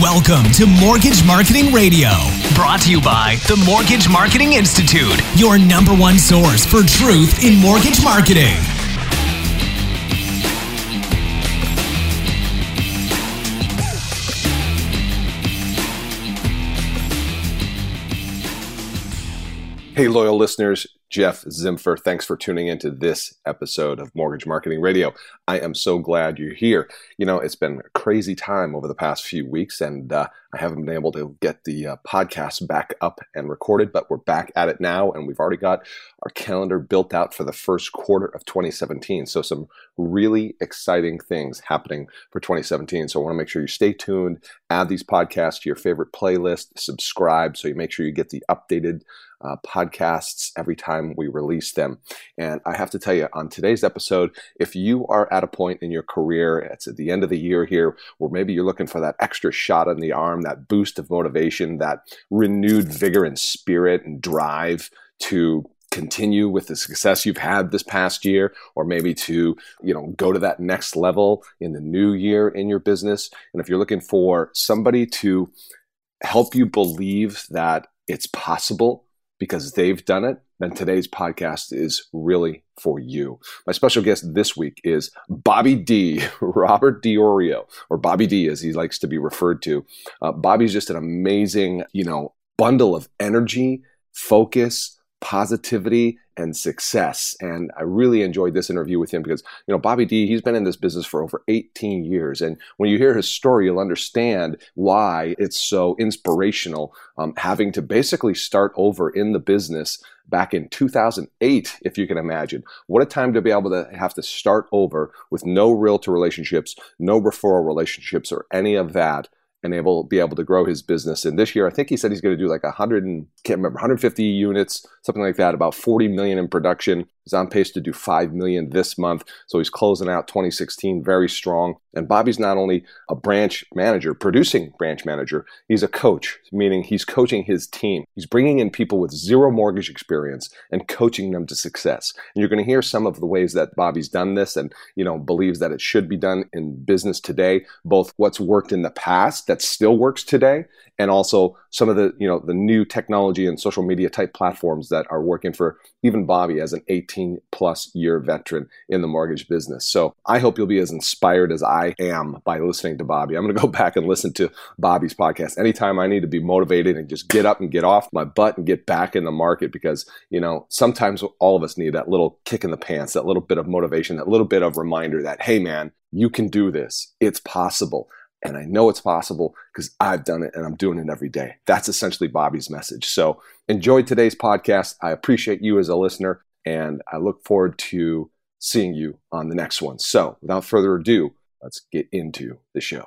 Welcome to Mortgage Marketing Radio, brought to you by the Mortgage Marketing Institute, your number one source for truth in mortgage marketing. Hey, loyal listeners, Jeff Zimfer. Thanks for tuning into this episode of Mortgage Marketing Radio. I am so glad you're here. You know, it's been a crazy time over the past few weeks, and uh, I haven't been able to get the uh, podcast back up and recorded, but we're back at it now, and we've already got our calendar built out for the first quarter of 2017. So, some really exciting things happening for 2017. So, I want to make sure you stay tuned, add these podcasts to your favorite playlist, subscribe so you make sure you get the updated uh, podcasts every time we release them. And I have to tell you, on today's episode, if you are at a point in your career, it's at the end of the year here, where maybe you're looking for that extra shot in the arm, that boost of motivation, that renewed vigor and spirit and drive to continue with the success you've had this past year or maybe to you know go to that next level in the new year in your business and if you're looking for somebody to help you believe that it's possible because they've done it, then today's podcast is really for you. My special guest this week is Bobby D, Robert Diorio, or Bobby D as he likes to be referred to. Uh, Bobby's just an amazing, you know, bundle of energy, focus, positivity and success. And I really enjoyed this interview with him because, you know, Bobby D, he's been in this business for over 18 years. And when you hear his story, you'll understand why it's so inspirational, um, having to basically start over in the business back in 2008, if you can imagine. What a time to be able to have to start over with no realtor relationships, no referral relationships, or any of that and able be able to grow his business. And this year, I think he said he's going to do like 100 and can't remember 150 units, something like that, about 40 million in production. He's on pace to do 5 million this month. So he's closing out 2016 very strong. And Bobby's not only a branch manager, producing branch manager, he's a coach, meaning he's coaching his team. He's bringing in people with zero mortgage experience and coaching them to success. And you're going to hear some of the ways that Bobby's done this and, you know, believes that it should be done in business today, both what's worked in the past that still works today and also some of the you know the new technology and social media type platforms that are working for even Bobby as an 18 plus year veteran in the mortgage business. So I hope you'll be as inspired as I am by listening to Bobby. I'm going to go back and listen to Bobby's podcast anytime I need to be motivated and just get up and get off my butt and get back in the market because you know sometimes all of us need that little kick in the pants, that little bit of motivation, that little bit of reminder that hey man, you can do this. It's possible. And I know it's possible because I've done it and I'm doing it every day. That's essentially Bobby's message. So enjoy today's podcast. I appreciate you as a listener and I look forward to seeing you on the next one. So without further ado, let's get into the show.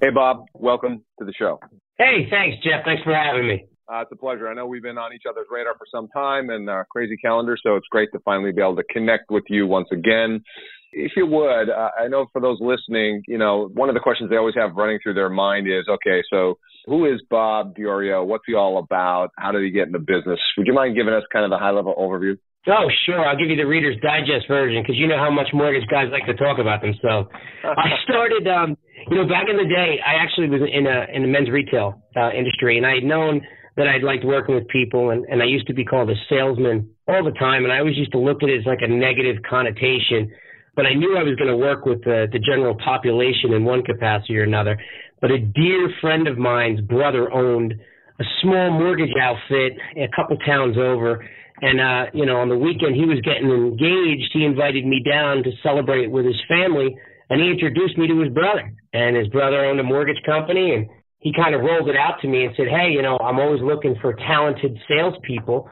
Hey, Bob, welcome to the show. Hey, thanks, Jeff. Thanks for having me. Uh, it's a pleasure. I know we've been on each other's radar for some time and uh, crazy calendar, so it's great to finally be able to connect with you once again if you would, uh, I know for those listening, you know, one of the questions they always have running through their mind is, okay, so who is Bob Diorio? What's he all about? How did he get into business? Would you mind giving us kind of the high level overview? Oh, sure. I'll give you the Reader's Digest version because you know how much mortgage guys like to talk about themselves. I started, um, you know, back in the day. I actually was in a in the men's retail uh, industry, and I had known that I'd liked working with people, and, and I used to be called a salesman all the time, and I always used to look at it as like a negative connotation. But I knew I was going to work with the, the general population in one capacity or another. But a dear friend of mine's brother owned a small mortgage outfit a couple towns over. And, uh, you know, on the weekend he was getting engaged. He invited me down to celebrate with his family and he introduced me to his brother. And his brother owned a mortgage company and he kind of rolled it out to me and said, Hey, you know, I'm always looking for talented salespeople.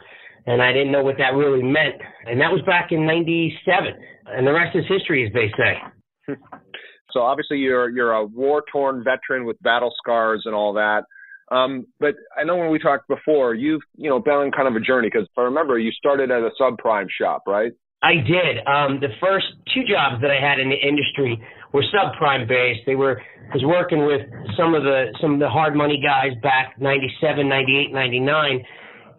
And I didn't know what that really meant. And that was back in 97. And the rest is history, as they say. so obviously you're, you're a war torn veteran with battle scars and all that. Um, but I know when we talked before, you've, you know, been on kind of a journey because I remember, you started at a subprime shop, right? I did. Um, the first two jobs that I had in the industry were subprime based. They were I was working with some of the some of the hard money guys back 97, 98, 99.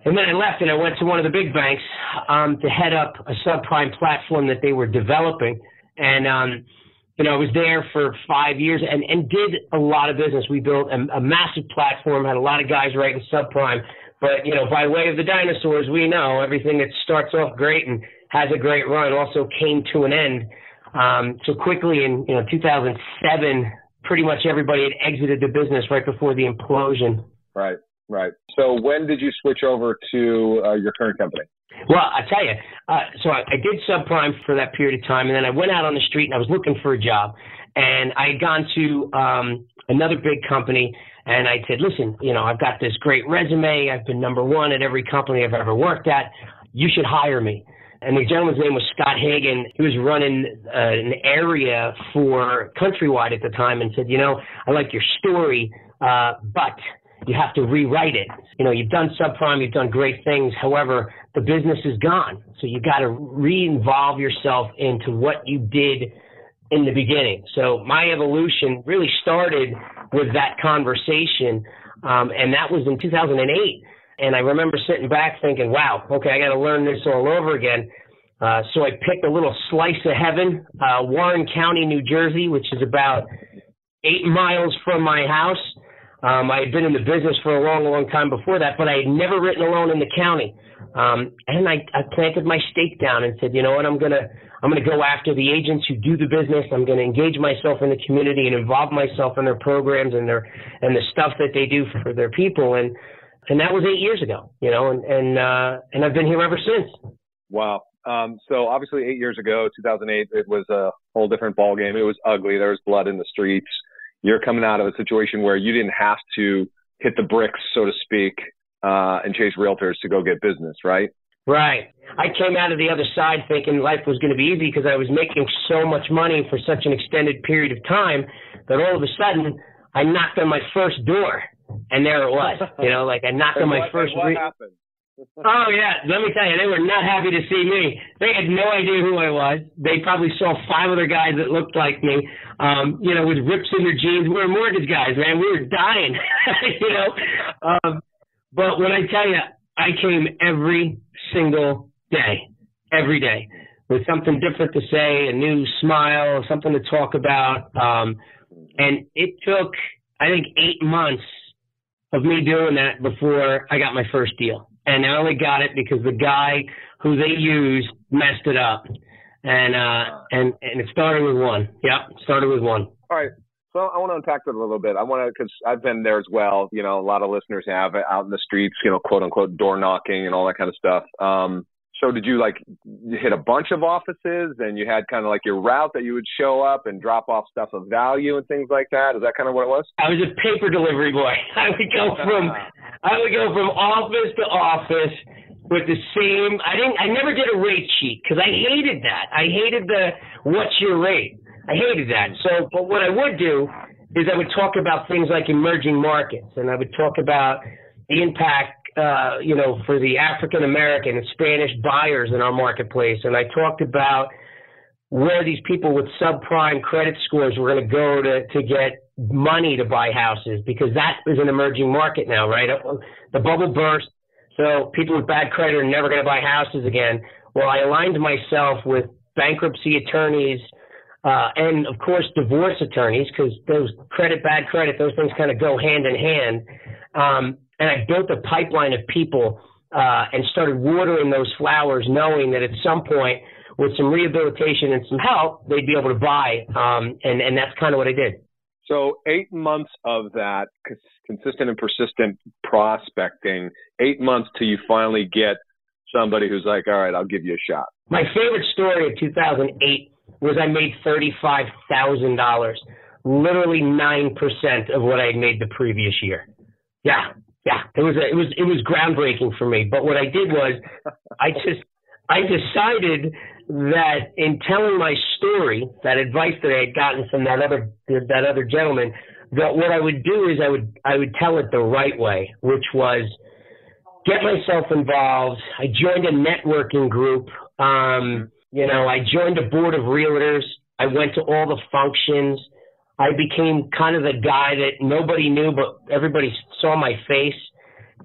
And then I left and I went to one of the big banks um, to head up a subprime platform that they were developing. And um, you know, I was there for five years and, and did a lot of business. We built a, a massive platform, had a lot of guys writing subprime. But, you know, by way of the dinosaurs, we know everything that starts off great and has a great run also came to an end. Um, so quickly in, you know, 2007, pretty much everybody had exited the business right before the implosion. Right, right. So when did you switch over to uh, your current company? Well, I tell you, uh, so I, I did subprime for that period of time, and then I went out on the street and I was looking for a job, and I had gone to um, another big company, and I said, listen, you know, I've got this great resume. I've been number one at every company I've ever worked at. You should hire me. And the gentleman's name was Scott Hagan. He was running uh, an area for Countrywide at the time, and said, you know, I like your story, uh, but you have to rewrite it. You know, you've done subprime, you've done great things. However, the business is gone. So you got to re-involve yourself into what you did in the beginning. So my evolution really started with that conversation. Um, and that was in 2008. And I remember sitting back thinking, wow, okay, I got to learn this all over again. Uh, so I picked a little slice of heaven, uh, Warren County, New Jersey, which is about eight miles from my house. Um, I had been in the business for a long, long time before that, but I had never written a loan in the county. Um, and I, I planted my stake down and said, you know what, I'm gonna, I'm gonna go after the agents who do the business. I'm gonna engage myself in the community and involve myself in their programs and their, and the stuff that they do for their people. And, and that was eight years ago, you know, and, and, uh, and I've been here ever since. Wow. Um, so obviously eight years ago, 2008, it was a whole different ball game. It was ugly. There was blood in the streets you're coming out of a situation where you didn't have to hit the bricks, so to speak, uh, and chase realtors to go get business, right? Right. I came out of the other side thinking life was going to be easy because I was making so much money for such an extended period of time that all of a sudden I knocked on my first door and there it was. You know, like I knocked on my what, first. What re- happened? Oh yeah, let me tell you, they were not happy to see me. They had no idea who I was. They probably saw five other guys that looked like me, um, you know, with rips in their jeans. We were mortgage guys, man. We were dying, you know. Um, but when I tell you, I came every single day, every day, with something different to say, a new smile, something to talk about. Um, and it took, I think, eight months of me doing that before I got my first deal and I only got it because the guy who they used messed it up, and uh, and and it started with one. Yep, started with one. All right. So I want to unpack that a little bit. I want to, because I've been there as well. You know, a lot of listeners have it out in the streets, you know, quote unquote door knocking and all that kind of stuff. Um, so did you like hit a bunch of offices and you had kind of like your route that you would show up and drop off stuff of value and things like that? Is that kind of what it was? I was a paper delivery boy. I would go from I would go from office to office with the same. I didn't. I never did a rate sheet because I hated that. I hated the what's your rate. I hated that. So, but what I would do is I would talk about things like emerging markets, and I would talk about the impact uh, you know, for the African American and Spanish buyers in our marketplace. And I talked about where these people with subprime credit scores were going to go to, to get money to buy houses because that is an emerging market now, right? The bubble burst. So people with bad credit are never going to buy houses again. Well, I aligned myself with bankruptcy attorneys, uh, and of course divorce attorneys because those credit, bad credit, those things kind of go hand in hand. Um, and I built a pipeline of people uh, and started watering those flowers, knowing that at some point, with some rehabilitation and some help, they'd be able to buy. Um, and and that's kind of what I did. So eight months of that consistent and persistent prospecting, eight months till you finally get somebody who's like, all right, I'll give you a shot. My favorite story of 2008 was I made $35,000, literally 9% of what I had made the previous year. Yeah. Yeah. It was, a, it was, it was groundbreaking for me. But what I did was I just, I decided that in telling my story, that advice that I had gotten from that other, that other gentleman, that what I would do is I would, I would tell it the right way, which was, get myself involved. I joined a networking group. Um, you know, I joined a board of realtors. I went to all the functions. I became kind of the guy that nobody knew, but everybody saw my face.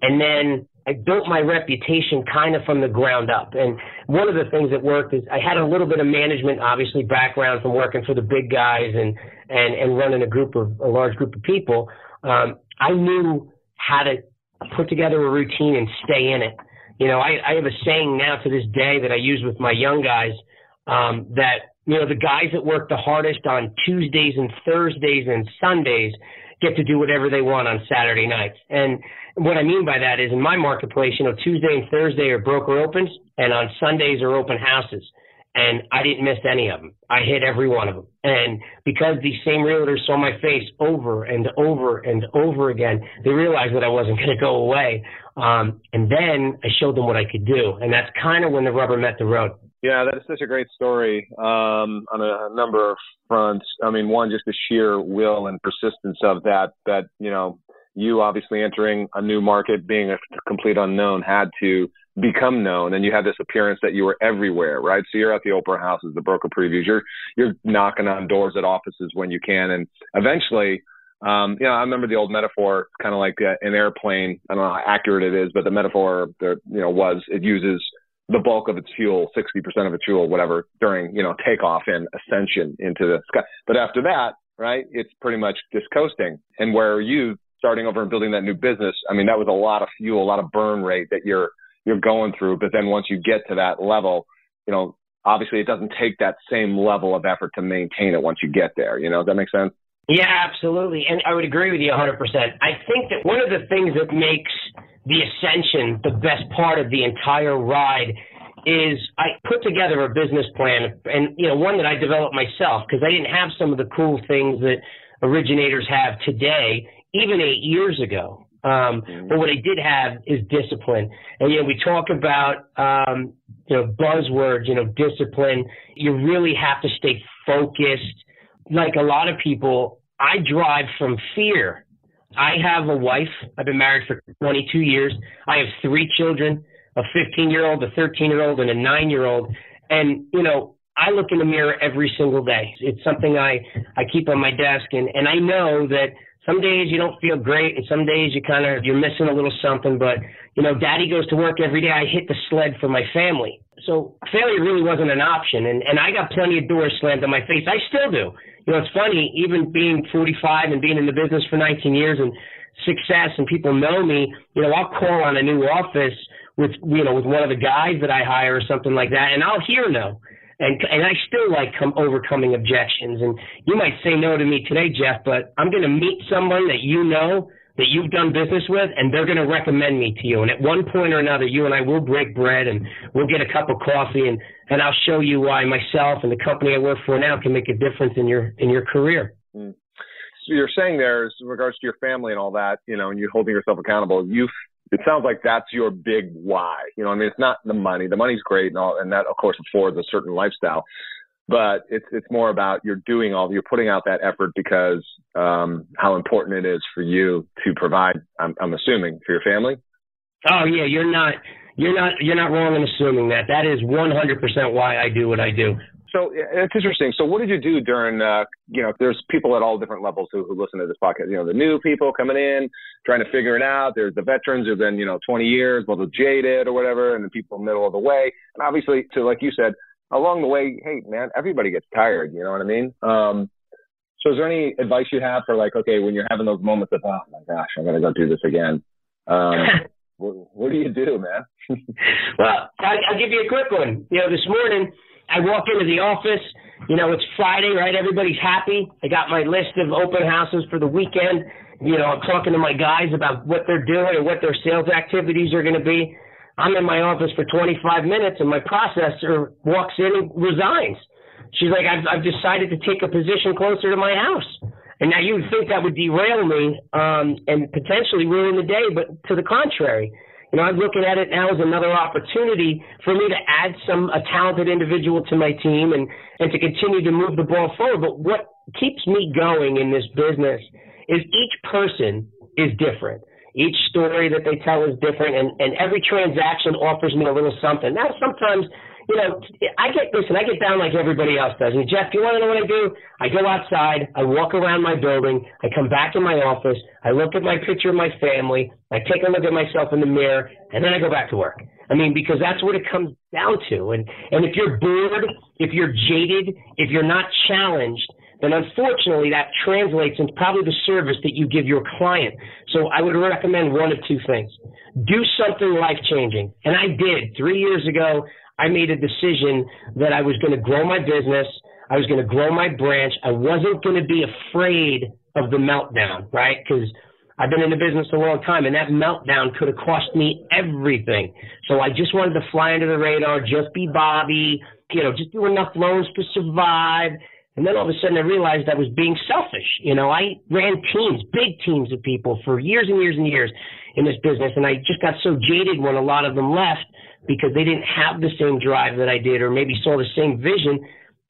And then I built my reputation kind of from the ground up. And one of the things that worked is I had a little bit of management, obviously, background from working for the big guys and, and, and running a group of, a large group of people. Um, I knew how to put together a routine and stay in it. You know, I, I have a saying now to this day that I use with my young guys um, that you know the guys that work the hardest on Tuesdays and Thursdays and Sundays get to do whatever they want on Saturday nights. And what I mean by that is in my marketplace, you know, Tuesday and Thursday are broker opens, and on Sundays are open houses and I didn't miss any of them. I hit every one of them. And because these same realtors saw my face over and over and over again, they realized that I wasn't going to go away. Um, and then I showed them what I could do. And that's kind of when the rubber met the road. Yeah, that is such a great story um, on a, number of fronts. I mean, one, just the sheer will and persistence of that, that, you know, you obviously entering a new market, being a complete unknown, had to become known and you had this appearance that you were everywhere, right? So you're at the open houses, the broker previews, you're you're knocking on doors at offices when you can, and eventually, um, you know, I remember the old metaphor, kind of like an airplane. I don't know how accurate it is, but the metaphor, there, you know, was it uses the bulk of its fuel, 60% of its fuel, whatever, during you know takeoff and ascension into the sky. But after that, right, it's pretty much just coasting. And where are you starting over and building that new business, I mean, that was a lot of fuel, a lot of burn rate that you're you're going through. But then once you get to that level, you know, obviously it doesn't take that same level of effort to maintain it once you get there. You know, does that make sense? Yeah, absolutely. And I would agree with you 100%. I think that one of the things that makes the ascension the best part of the entire ride is I put together a business plan and, you know, one that I developed myself because I didn't have some of the cool things that originators have today, even eight years ago. Um, mm-hmm. but what I did have is discipline. And, you know, we talk about, um, you know, buzzwords, you know, discipline. You really have to stay focused. Like a lot of people, I drive from fear. I have a wife. I've been married for 22 years. I have three children, a 15 year old, a 13 year old, and a nine year old. And, you know, I look in the mirror every single day. It's something I, I keep on my desk. And, and I know that some days you don't feel great and some days you kind of you're missing a little something but you know daddy goes to work every day i hit the sled for my family so failure really wasn't an option. And and i got plenty of doors slammed in my face. I still do. You know it's funny even being 45 and being in the business for 19 years and success and people know me you know i'll call on a new office with you know with one of the guys that i hire or something like that and i'll hear no. And and I still like come overcoming objections. And you might say no to me today, Jeff, but I'm going to meet someone that you know that you've done business with, and they're going to recommend me to you. And at one point or another, you and I will break bread, and we'll get a cup of coffee, and and I'll show you why myself and the company I work for now can make a difference in your in your career. Mm. So you're saying there, in regards to your family and all that, you know, and you holding yourself accountable, you it sounds like that's your big why. You know, I mean, it's not the money. The money's great and all, and that of course affords a certain lifestyle. But it's it's more about you're doing all you're putting out that effort because um, how important it is for you to provide. I'm, I'm assuming for your family. Oh yeah, you're not you're not you're not wrong in assuming that. That is 100% why I do what I do. So it's interesting. So what did you do during, uh, you know, there's people at all different levels who, who listen to this podcast. You know, the new people coming in, trying to figure it out. There's the veterans who've been, you know, 20 years, a little jaded or whatever, and the people in the middle of the way. And obviously, to like you said, along the way, hey man, everybody gets tired. You know what I mean? Um, so is there any advice you have for like, okay, when you're having those moments of, oh my gosh, I'm gonna go do this again? Um, what, what, do you do, man? well, I, I'll give you a quick one. You know, this morning I walk into the office. You know, it's Friday, right? Everybody's happy. I got my list of open houses for the weekend. You know, I'm talking to my guys about what they're doing and what their sales activities are going to be. I'm in my office for 25 minutes and my processor walks in and resigns. She's like, I've, I've decided to take a position closer to my house. And now you would think that would derail me um, and potentially ruin the day, but to the contrary. You know, I'm looking at it now as another opportunity for me to add some a talented individual to my team and and to continue to move the ball forward. But what keeps me going in this business is each person is different. Each story that they tell is different, and, and every transaction offers me a little something. Now, sometimes you know, I get listen, I get down like everybody else does. And Jeff, you want to know what I do? I go outside, I walk around my building, I come back in my office, I look at my picture of my family, I take a look at myself in the mirror, and then I go back to work. I mean, because that's what it comes down to. And and if you're bored, if you're jaded, if you're not challenged, then unfortunately that translates into probably the service that you give your client. So I would recommend one of two things. Do something life changing. And I did. Three years ago, I made a decision that I was going to grow my business. I was going to grow my branch. I wasn't going to be afraid of the meltdown, right? Because I've been in the business a long time, and that meltdown could have cost me everything. So I just wanted to fly under the radar, just be Bobby, you know, just do enough loans to survive. And then all of a sudden I realized I was being selfish. You know, I ran teams, big teams of people for years and years and years in this business. And I just got so jaded when a lot of them left because they didn't have the same drive that I did or maybe saw the same vision,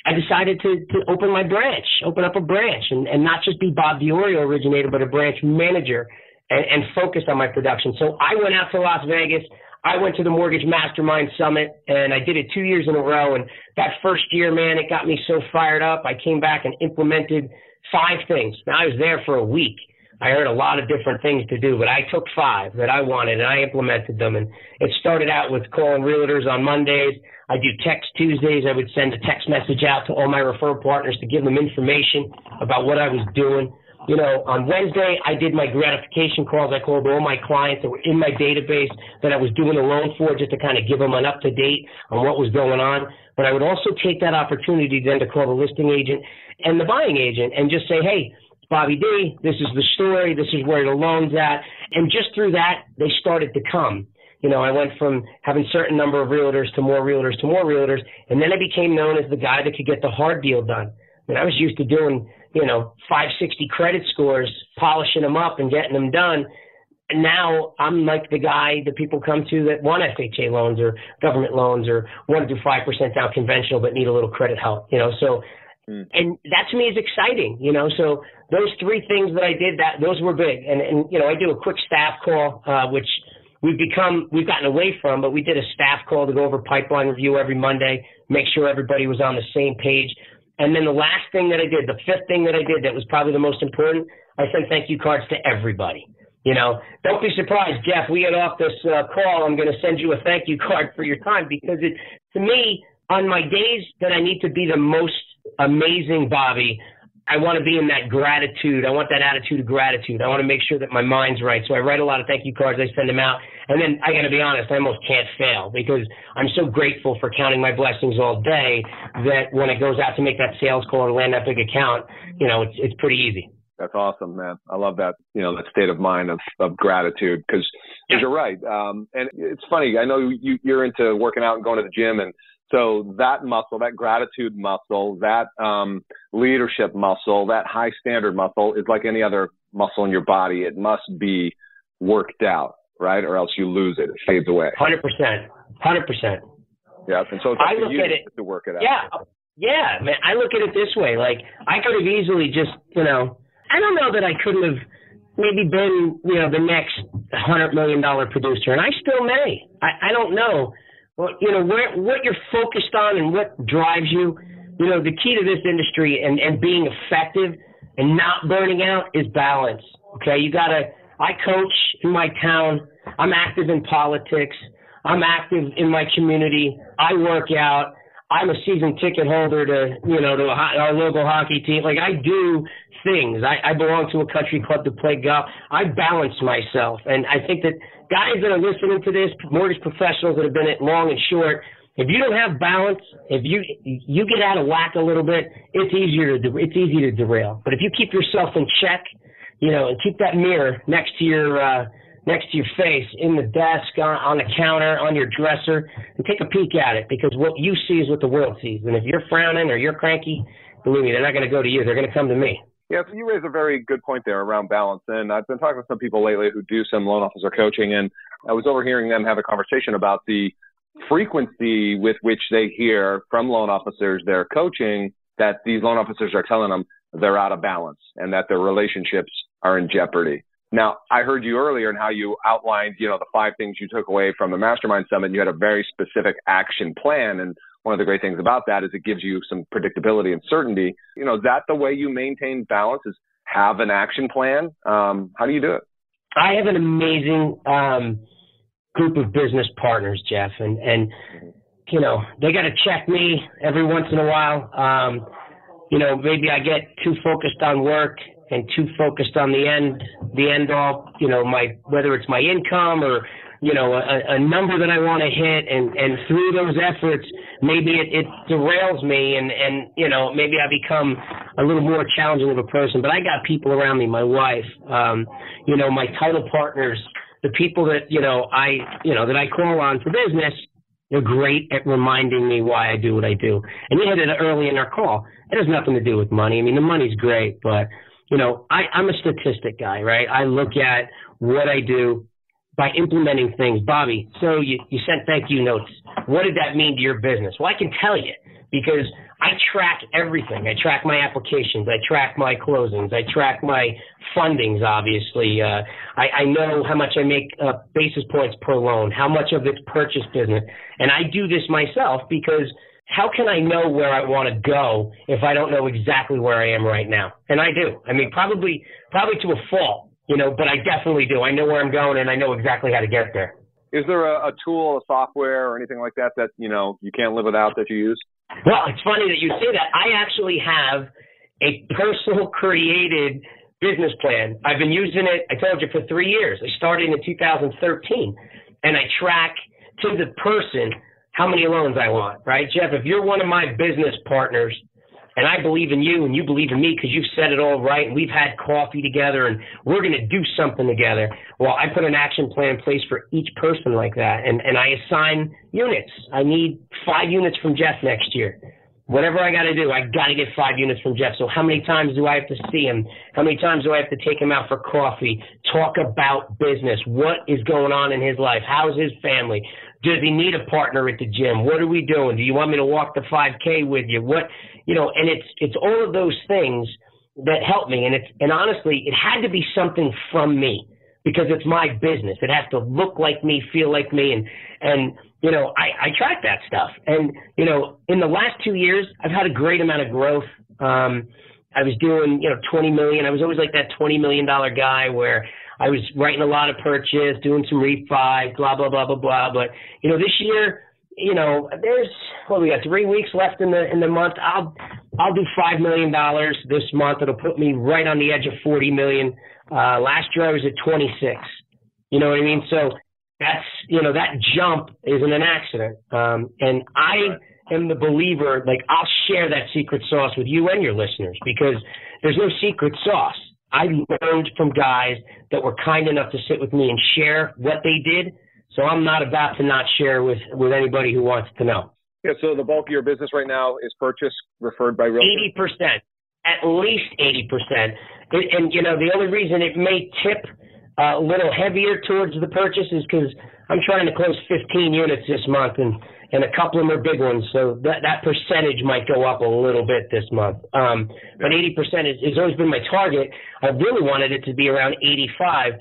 I decided to, to open my branch, open up a branch and, and not just be Bob Diorio originator, but a branch manager and, and focus on my production. So I went out to Las Vegas. I went to the Mortgage Mastermind Summit and I did it two years in a row. And that first year, man, it got me so fired up. I came back and implemented five things. Now I was there for a week I heard a lot of different things to do, but I took five that I wanted and I implemented them. And it started out with calling realtors on Mondays. I do text Tuesdays. I would send a text message out to all my referral partners to give them information about what I was doing. You know, on Wednesday, I did my gratification calls. I called all my clients that were in my database that I was doing a loan for just to kind of give them an up to date on what was going on. But I would also take that opportunity then to call the listing agent and the buying agent and just say, hey, Bobby D, this is the story, this is where the loan's at. And just through that, they started to come. You know, I went from having certain number of realtors to more realtors to more realtors, and then I became known as the guy that could get the hard deal done. I mean, I was used to doing, you know, 560 credit scores, polishing them up and getting them done. And now I'm like the guy that people come to that want FHA loans or government loans or want to do 5% down conventional but need a little credit help, you know. So Mm. And that to me is exciting, you know. So those three things that I did, that those were big. And and you know, I do a quick staff call, uh, which we've become we've gotten away from, but we did a staff call to go over pipeline review every Monday, make sure everybody was on the same page. And then the last thing that I did, the fifth thing that I did that was probably the most important, I sent thank you cards to everybody. You know, don't be surprised, Jeff. We get off this uh, call. I'm going to send you a thank you card for your time because it, to me, on my days that I need to be the most amazing Bobby. I want to be in that gratitude. I want that attitude of gratitude. I want to make sure that my mind's right. So I write a lot of thank you cards. I send them out. And then I got to be honest, I almost can't fail because I'm so grateful for counting my blessings all day that when it goes out to make that sales call or land that big account, you know, it's, it's pretty easy. That's awesome, man. I love that, you know, that state of mind of, of gratitude because yeah. you're right. Um, and it's funny. I know you, you're into working out and going to the gym and so that muscle, that gratitude muscle, that um, leadership muscle, that high standard muscle is like any other muscle in your body. It must be worked out, right? Or else you lose it. It fades away. Hundred percent. Hundred percent. Yeah. And so it's I look at it, to work it out. Yeah. Yeah, man. I look at it this way. Like I could have easily just, you know, I don't know that I couldn't have maybe been, you know, the next hundred million dollar producer, and I still may. I, I don't know well, you know, where, what you're focused on and what drives you, you know, the key to this industry and, and being effective and not burning out is balance. Okay. You gotta, I coach in my town. I'm active in politics. I'm active in my community. I work out. I'm a season ticket holder to, you know, to a, our local hockey team. Like I do things. I, I belong to a country club to play golf. I balance myself. And I think that guys that are listening to this, mortgage professionals that have been at long and short, if you don't have balance, if you you get out of whack a little bit, it's easier to it's easy to derail. But if you keep yourself in check, you know, and keep that mirror next to your uh, next to your face in the desk, on, on the counter, on your dresser, and take a peek at it because what you see is what the world sees. And if you're frowning or you're cranky, believe me, they're not going to go to you. They're going to come to me. Yeah, so you raise a very good point there around balance. And I've been talking to some people lately who do some loan officer coaching, and I was overhearing them have a conversation about the frequency with which they hear from loan officers they're coaching that these loan officers are telling them they're out of balance and that their relationships are in jeopardy. Now, I heard you earlier and how you outlined, you know, the five things you took away from the Mastermind Summit. And you had a very specific action plan. And one of the great things about that is it gives you some predictability and certainty. You know, is that the way you maintain balance is have an action plan? Um, how do you do it? I have an amazing um, group of business partners, Jeff, and, and you know, they got to check me every once in a while. Um, you know, maybe I get too focused on work and too focused on the end, the end all, you know, my, whether it's my income or, you know, a, a number that I want to hit and, and through those efforts, maybe it, it derails me and, and, you know, maybe I become a little more challenging of a person, but I got people around me, my wife, um, you know, my title partners, the people that, you know, I, you know, that I call on for business, they're great at reminding me why I do what I do. And you hit it early in our call. It has nothing to do with money. I mean, the money's great, but you know, I, I'm a statistic guy, right? I look at what I do by implementing things. Bobby, so you, you sent thank you notes. What did that mean to your business? Well, I can tell you because I track everything. I track my applications. I track my closings. I track my fundings, obviously. Uh, I, I know how much I make uh, basis points per loan, how much of it's purchase business. And I do this myself because – how can I know where I want to go if I don't know exactly where I am right now? And I do. I mean, probably, probably to a fault, you know, but I definitely do. I know where I'm going and I know exactly how to get there. Is there a, a tool, a software, or anything like that that you know you can't live without that you use? Well, it's funny that you say that. I actually have a personal created business plan. I've been using it. I told you for three years. I started in 2013, and I track to the person how many loans I want, right? Jeff, if you're one of my business partners and I believe in you and you believe in me because you've said it all right and we've had coffee together and we're going to do something together. Well, I put an action plan in place for each person like that and, and I assign units. I need five units from Jeff next year. Whatever I got to do, I got to get five units from Jeff. So how many times do I have to see him? How many times do I have to take him out for coffee? Talk about business. What is going on in his life? How's his family? Does he need a partner at the gym? What are we doing? Do you want me to walk the 5K with you? What, you know, and it's, it's all of those things that help me. And it's, and honestly, it had to be something from me because it's my business. It has to look like me, feel like me. And, and, you know, I, I track that stuff. And, you know, in the last two years, I've had a great amount of growth. Um, I was doing, you know, 20 million. I was always like that $20 million guy where I was writing a lot of purchase, doing some refi, blah blah blah blah blah. But you know, this year, you know, there's well, we got three weeks left in the in the month. I'll I'll do five million dollars this month. It'll put me right on the edge of forty million. Uh, last year I was at twenty six. You know what I mean? So that's you know that jump isn't an accident. Um, and I am the believer. Like I'll share that secret sauce with you and your listeners because there's no secret sauce. I learned from guys that were kind enough to sit with me and share what they did. So I'm not about to not share with, with anybody who wants to know. Yeah, so the bulk of your business right now is purchase referred by real 80%, at least 80%. and, you know, the only reason it may tip uh, a little heavier towards the purchase is because I'm trying to close 15 units this month. And and a couple of them are big ones. So that, that percentage might go up a little bit this month. Um, but 80% is, has always been my target. I really wanted it to be around 85.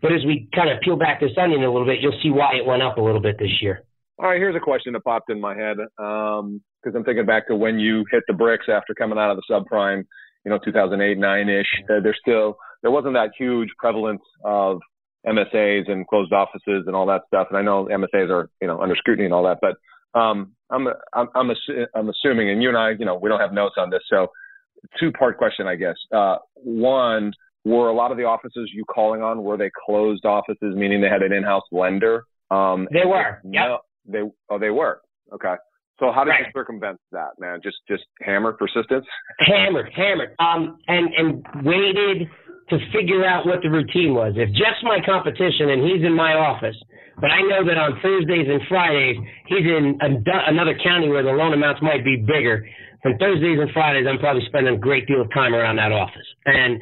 But as we kind of peel back this onion a little bit, you'll see why it went up a little bit this year. All right, here's a question that popped in my head. Um, because I'm thinking back to when you hit the bricks after coming out of the subprime, you know, 2008, nine ish. Uh, there's still there wasn't that huge prevalence of MSAs and closed offices and all that stuff. And I know MSAs are you know under scrutiny and all that, but um, I'm I'm I'm, assu- I'm assuming, and you and I, you know, we don't have notes on this, so two part question, I guess. Uh, one, were a lot of the offices you calling on were they closed offices, meaning they had an in-house lender? Um, they were. No, they oh they were. Okay. So how did right. you circumvent that, man? Just just hammer persistence. Hammered, hammered. Um, and and waited to figure out what the routine was. If Jeff's my competition and he's in my office, but I know that on Thursdays and Fridays he's in a, another county where the loan amounts might be bigger. And Thursdays and Fridays I'm probably spending a great deal of time around that office. And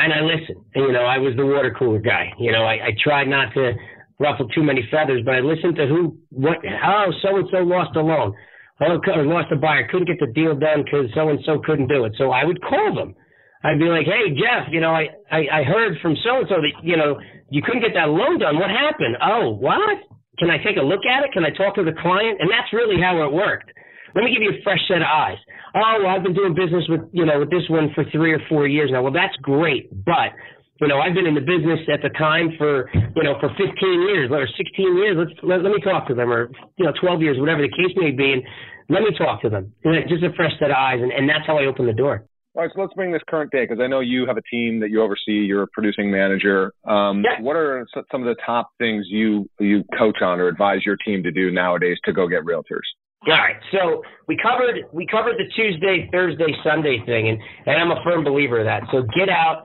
and I listen. And, you know, I was the water cooler guy. You know, I, I tried not to ruffle too many feathers, but I listened to who, what, oh, how so and so lost a loan, oh, lost a buyer, couldn't get the deal done because so and so couldn't do it. So I would call them. I'd be like, hey Jeff, you know, I, I I heard from so and so that you know you couldn't get that loan done. What happened? Oh, what? Can I take a look at it? Can I talk to the client? And that's really how it worked. Let me give you a fresh set of eyes. Oh, well, I've been doing business with, you know, with this one for three or four years now. Well, that's great. But, you know, I've been in the business at the time for, you know, for 15 years or 16 years. Let's, let, let me talk to them or, you know, 12 years, whatever the case may be. And let me talk to them. Just a fresh set of eyes. And, and that's how I open the door. All right, so let's bring this current day because I know you have a team that you oversee. You're a producing manager. Um, yeah. What are some of the top things you you coach on or advise your team to do nowadays to go get realtors? All right. So we covered we covered the Tuesday, Thursday, Sunday thing, and and I'm a firm believer of that. So get out,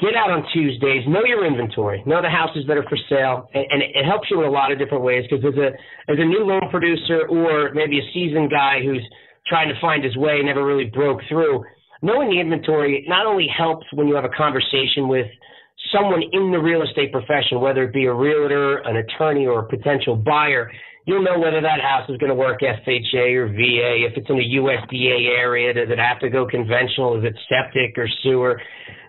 get out on Tuesdays. Know your inventory. Know the houses that are for sale, and, and it helps you in a lot of different ways. Because as a as a new loan producer or maybe a seasoned guy who's trying to find his way, never really broke through. Knowing the inventory not only helps when you have a conversation with someone in the real estate profession, whether it be a realtor, an attorney, or a potential buyer, You'll know whether that house is going to work FHA or VA. If it's in a USDA area, does it have to go conventional? Is it septic or sewer?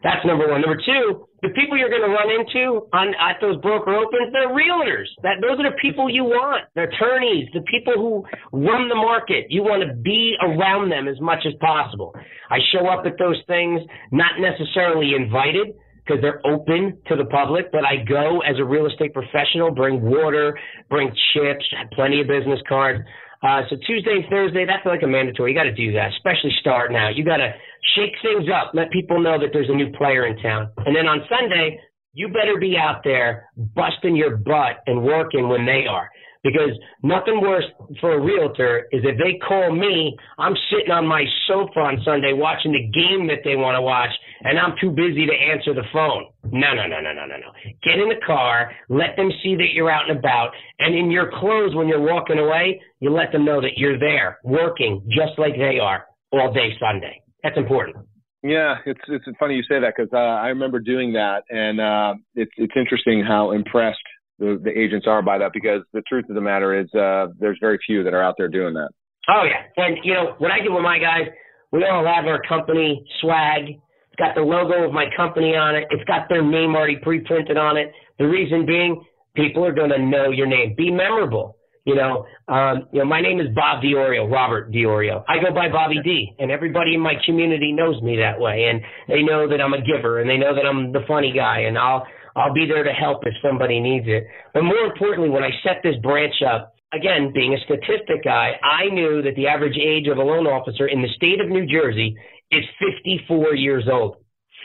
That's number one. Number two, the people you're going to run into on at those broker opens, they're realtors. That those are the people you want. The attorneys, the people who run the market. You want to be around them as much as possible. I show up at those things, not necessarily invited because they're open to the public, but I go as a real estate professional, bring water, bring chips, plenty of business cards. Uh, so Tuesday Thursday, that's like a mandatory. You got to do that, especially starting out. You got to shake things up, let people know that there's a new player in town. And then on Sunday, you better be out there busting your butt and working when they are. Because nothing worse for a realtor is if they call me, I'm sitting on my sofa on Sunday watching the game that they want to watch, and I'm too busy to answer the phone. No, no, no, no, no, no, no. Get in the car, let them see that you're out and about, and in your clothes when you're walking away, you let them know that you're there, working just like they are all day Sunday. That's important. Yeah, it's it's funny you say that because uh, I remember doing that, and uh, it's it's interesting how impressed the, the agents are by that because the truth of the matter is uh, there's very few that are out there doing that. Oh yeah, and you know what I do with my guys, we all have our company swag. It's got the logo of my company on it. It's got their name already pre-printed on it. The reason being, people are going to know your name. Be memorable. You know, um, you know, my name is Bob Diorio, Robert Diorio. I go by Bobby D, and everybody in my community knows me that way, and they know that I'm a giver, and they know that I'm the funny guy, and I'll I'll be there to help if somebody needs it. But more importantly, when I set this branch up, again, being a statistic guy, I knew that the average age of a loan officer in the state of New Jersey is 54 years old.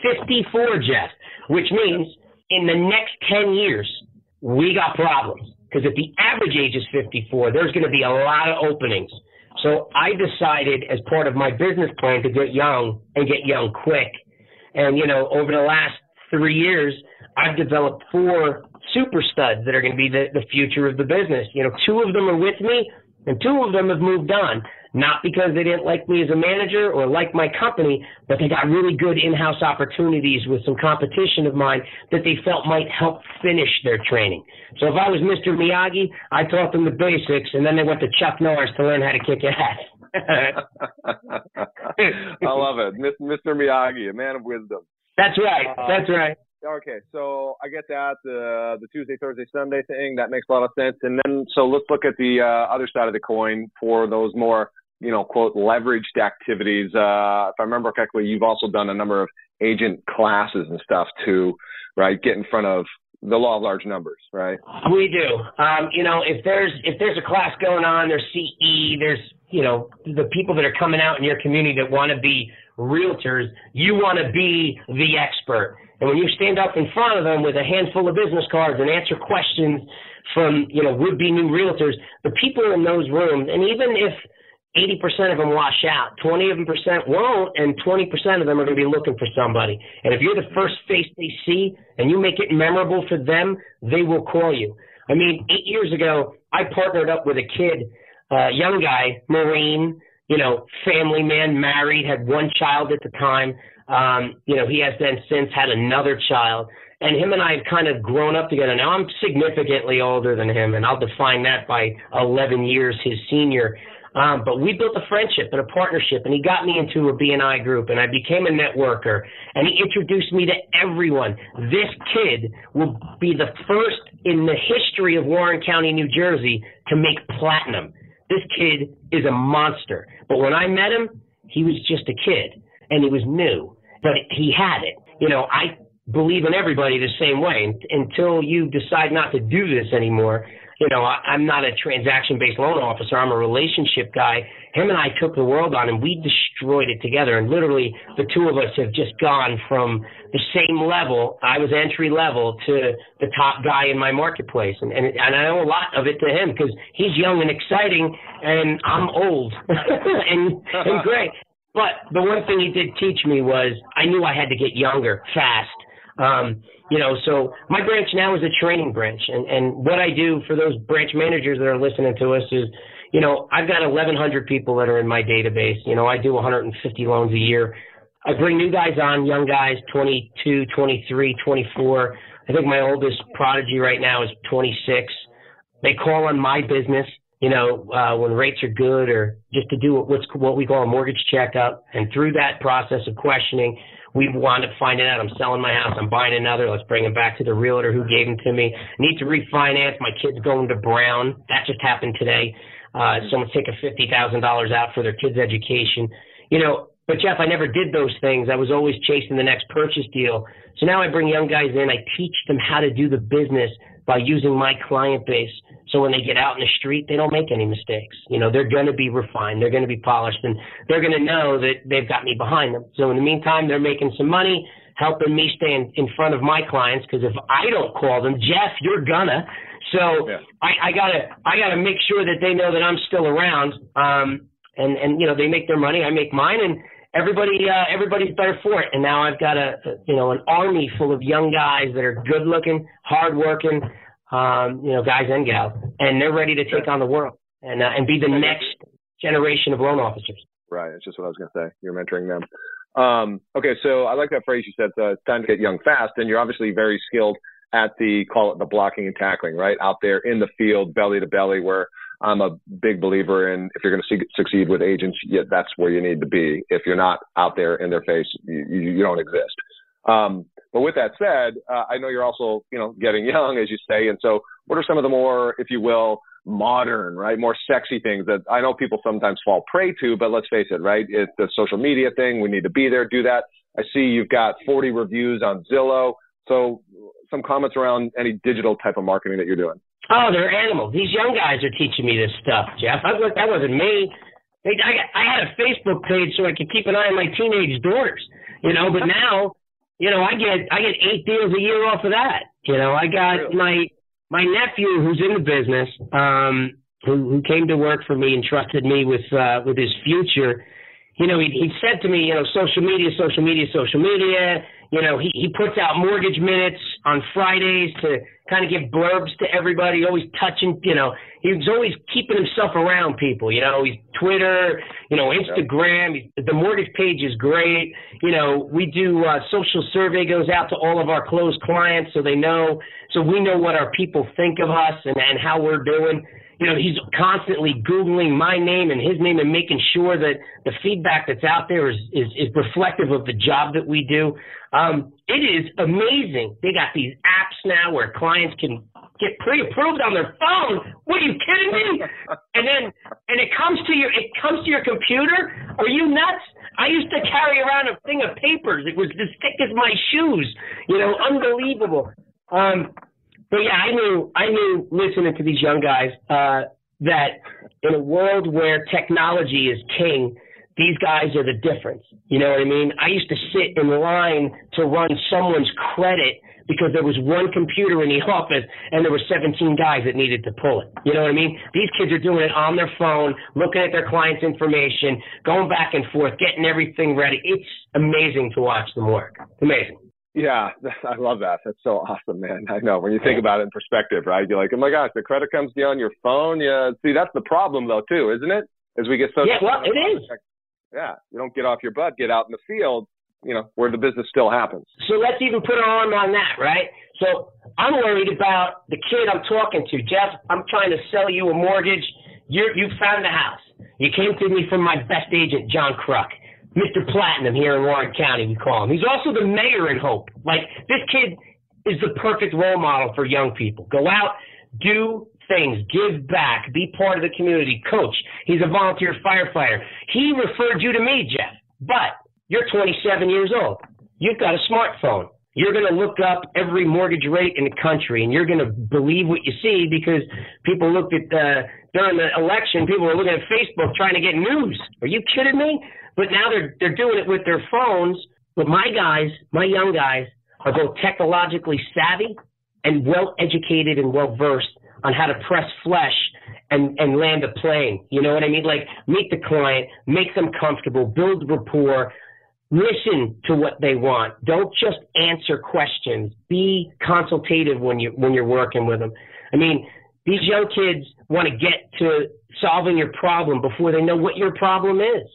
54, Jeff, which means in the next 10 years, we got problems. Because if the average age is 54, there's going to be a lot of openings. So I decided as part of my business plan to get young and get young quick. And, you know, over the last three years, I've developed four super studs that are going to be the, the future of the business. You know, two of them are with me and two of them have moved on. Not because they didn't like me as a manager or like my company, but they got really good in-house opportunities with some competition of mine that they felt might help finish their training. So if I was Mr. Miyagi, I taught them the basics and then they went to Chuck Norris to learn how to kick ass. I love it. Mr. Miyagi, a man of wisdom. That's right. That's right. Okay, so I get that the the Tuesday, Thursday, Sunday thing that makes a lot of sense. And then so let's look at the uh, other side of the coin for those more you know, quote, leveraged activities. Uh, if I remember correctly, you've also done a number of agent classes and stuff to, right, get in front of the law of large numbers, right? We do. Um, you know, if there's if there's a class going on, there's CE, there's you know the people that are coming out in your community that want to be realtors. You want to be the expert, and when you stand up in front of them with a handful of business cards and answer questions from you know would be new realtors, the people in those rooms, and even if 80% of them wash out, 20 of them percent won't, and 20% of them are going to be looking for somebody. And if you're the first face they see and you make it memorable for them, they will call you. I mean, eight years ago, I partnered up with a kid, uh, young guy, Marine, you know, family man, married, had one child at the time. Um, you know, he has then since had another child. And him and I have kind of grown up together. Now I'm significantly older than him, and I'll define that by 11 years his senior. Um, but we built a friendship and a partnership, and he got me into a BNI group, and I became a networker, and he introduced me to everyone. This kid will be the first in the history of Warren County, New Jersey, to make platinum. This kid is a monster. But when I met him, he was just a kid, and he was new, but he had it. You know, I believe in everybody the same way until you decide not to do this anymore you know, I, I'm not a transaction based loan officer. I'm a relationship guy. Him and I took the world on and we destroyed it together. And literally the two of us have just gone from the same level. I was entry level to the top guy in my marketplace. And, and, and I owe a lot of it to him because he's young and exciting and I'm old and, and great. But the one thing he did teach me was I knew I had to get younger fast. Um, you know, so my branch now is a training branch, and and what I do for those branch managers that are listening to us is, you know, I've got 1,100 people that are in my database. You know, I do 150 loans a year. I bring new guys on, young guys, 22, 23, 24. I think my oldest prodigy right now is 26. They call on my business, you know, uh, when rates are good or just to do what's what we call a mortgage checkup. And through that process of questioning, we wound up finding out I'm selling my house, I'm buying another. Let's bring them back to the realtor who gave them to me. Need to refinance. My kid's going to Brown. That just happened today. Uh, someone's taking fifty thousand dollars out for their kid's education. You know, but Jeff, I never did those things. I was always chasing the next purchase deal. So now I bring young guys in. I teach them how to do the business by using my client base. So when they get out in the street, they don't make any mistakes. You know, they're going to be refined. They're going to be polished and they're going to know that they've got me behind them. So in the meantime, they're making some money, helping me stay in, in front of my clients. Cause if I don't call them, Jeff, you're gonna. So yeah. I, I gotta, I gotta make sure that they know that I'm still around. Um, and, and, you know, they make their money, I make mine and, everybody uh, everybody's better for it. And now I've got a, a you know an army full of young guys that are good looking, hard working, um, you know, guys and gals, and they're ready to take on the world and uh, and be the next generation of loan officers. Right. That's just what I was going to say. You're mentoring them. Um, okay, so I like that phrase you said. Uh, it's time to get young fast, and you're obviously very skilled at the call it the blocking and tackling, right? Out there in the field, belly to belly, where I'm a big believer in if you're going to succeed with agents, yeah, that's where you need to be. If you're not out there in their face, you, you don't exist. Um, but with that said, uh, I know you're also, you know, getting young, as you say. And so, what are some of the more, if you will, modern, right, more sexy things that I know people sometimes fall prey to? But let's face it, right? It's the social media thing. We need to be there, do that. I see you've got 40 reviews on Zillow. So, some comments around any digital type of marketing that you're doing. Oh, they're animals. These young guys are teaching me this stuff, Jeff. I, that wasn't me. I, I had a Facebook page so I could keep an eye on my teenage daughters, you know. But now, you know, I get I get eight deals a year off of that. You know, I got really? my my nephew who's in the business, um, who who came to work for me and trusted me with uh, with his future. You know, he he said to me, you know, social media, social media, social media you know, he, he puts out mortgage minutes on Fridays to kind of give blurbs to everybody, always touching, you know, he's always keeping himself around people, you know, he's Twitter, you know, Instagram, the mortgage page is great. You know, we do uh, social survey goes out to all of our closed clients so they know, so we know what our people think of us and, and how we're doing you know, he's constantly Googling my name and his name and making sure that the feedback that's out there is, is, is reflective of the job that we do. Um, it is amazing. They got these apps now where clients can get pre-approved on their phone. What are you kidding me? and then and it comes to your it comes to your computer. Are you nuts? I used to carry around a thing of papers. It was as thick as my shoes. You know, unbelievable. Um, but yeah, I knew I knew listening to these young guys uh, that in a world where technology is king, these guys are the difference. You know what I mean? I used to sit in line to run someone's credit because there was one computer in the office and there were 17 guys that needed to pull it. You know what I mean? These kids are doing it on their phone, looking at their client's information, going back and forth, getting everything ready. It's amazing to watch them work. Amazing. Yeah, I love that. That's so awesome, man. I know when you think about it in perspective, right? You're like, oh my gosh, the credit comes to you on your phone. Yeah. See, that's the problem though, too, isn't it? As we get so yeah, well, it is. Yeah, you don't get off your butt, get out in the field, you know, where the business still happens. So let's even put an arm on that, right? So I'm worried about the kid I'm talking to. Jeff, I'm trying to sell you a mortgage. you you found the house. You came to me from my best agent, John Kruk. Mr. Platinum here in Warren County, we call him. He's also the mayor in Hope. Like, this kid is the perfect role model for young people. Go out, do things, give back, be part of the community, coach. He's a volunteer firefighter. He referred you to me, Jeff. But you're 27 years old. You've got a smartphone. You're going to look up every mortgage rate in the country, and you're going to believe what you see because people looked at uh, during the election. People were looking at Facebook trying to get news. Are you kidding me? But now they're they're doing it with their phones. But my guys, my young guys, are both technologically savvy and well educated and well versed on how to press flesh and, and land a plane. You know what I mean? Like meet the client, make them comfortable, build rapport, listen to what they want. Don't just answer questions. Be consultative when you when you're working with them. I mean, these young kids want to get to solving your problem before they know what your problem is.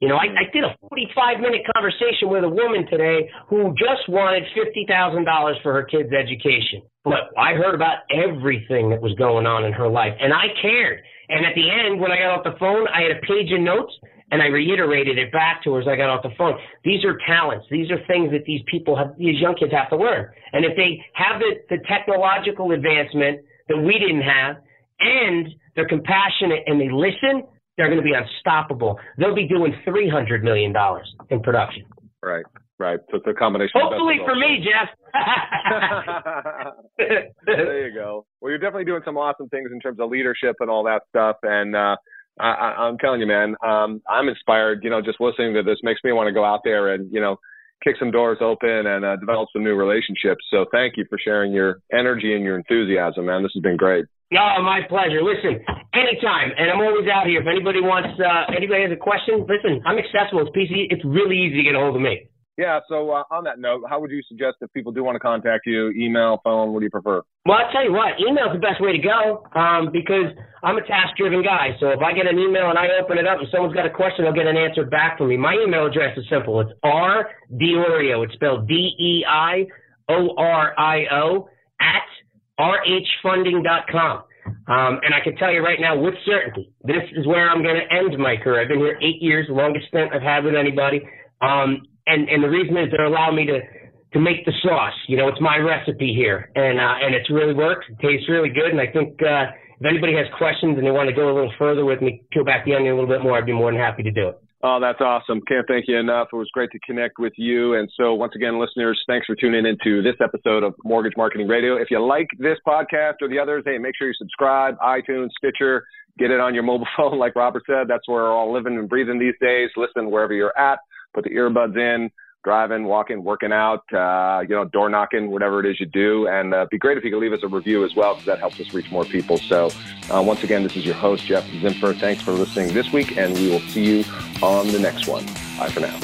You know, I, I did a 45 minute conversation with a woman today who just wanted $50,000 for her kid's education. But I heard about everything that was going on in her life and I cared. And at the end, when I got off the phone, I had a page of notes and I reiterated it back to her as I got off the phone. These are talents. These are things that these people have, these young kids have to learn. And if they have the, the technological advancement that we didn't have, and they're compassionate and they listen, they're going to be unstoppable. They'll be doing three hundred million dollars in production. Right, right. So it's a combination. Hopefully for me, Jeff. there you go. Well, you're definitely doing some awesome things in terms of leadership and all that stuff, and. uh I, am telling you, man, um, I'm inspired. You know, just listening to this makes me want to go out there and you know kick some doors open and uh, develop some new relationships. So thank you for sharing your energy and your enthusiasm, man. This has been great. Oh, my pleasure. Listen, anytime, and I'm always out here. If anybody wants, uh, anybody has a question, listen, I'm accessible. It's PC. It's really easy to get a hold of me. Yeah. So uh, on that note, how would you suggest if people do want to contact you? Email, phone? What do you prefer? Well, I'll tell you what. Email's the best way to go um, because I'm a task-driven guy. So if I get an email and I open it up and someone's got a question, I'll get an answer back from me. My email address is simple. It's R DeIorio. It's spelled D E I O R I O at rhfunding.com. Um, and I can tell you right now with certainty, this is where I'm going to end my career. I've been here eight years, the longest stint I've had with anybody. Um, and and the reason is they're allowing me to to make the sauce. You know, it's my recipe here, and uh, and it's really worked. It tastes really good, and I think uh, if anybody has questions and they want to go a little further with me, peel back the onion a little bit more, I'd be more than happy to do it. Oh, that's awesome. Can't thank you enough. It was great to connect with you. And so, once again, listeners, thanks for tuning into this episode of Mortgage Marketing Radio. If you like this podcast or the others, hey, make sure you subscribe, iTunes, Stitcher, get it on your mobile phone, like Robert said. That's where we're all living and breathing these days. Listen wherever you're at, put the earbuds in, driving, walking, working out, uh, you know, door knocking, whatever it is you do. And uh, be great if you could leave us a review as well, because that helps us reach more people. So, uh, once again, this is your host, Jeff Zimfer. Thanks for listening this week, and we will see you on the next one. Bye for now.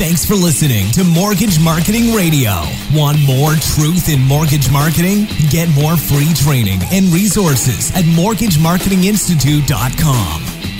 Thanks for listening to Mortgage Marketing Radio. Want more truth in mortgage marketing? Get more free training and resources at mortgagemarketinginstitute.com.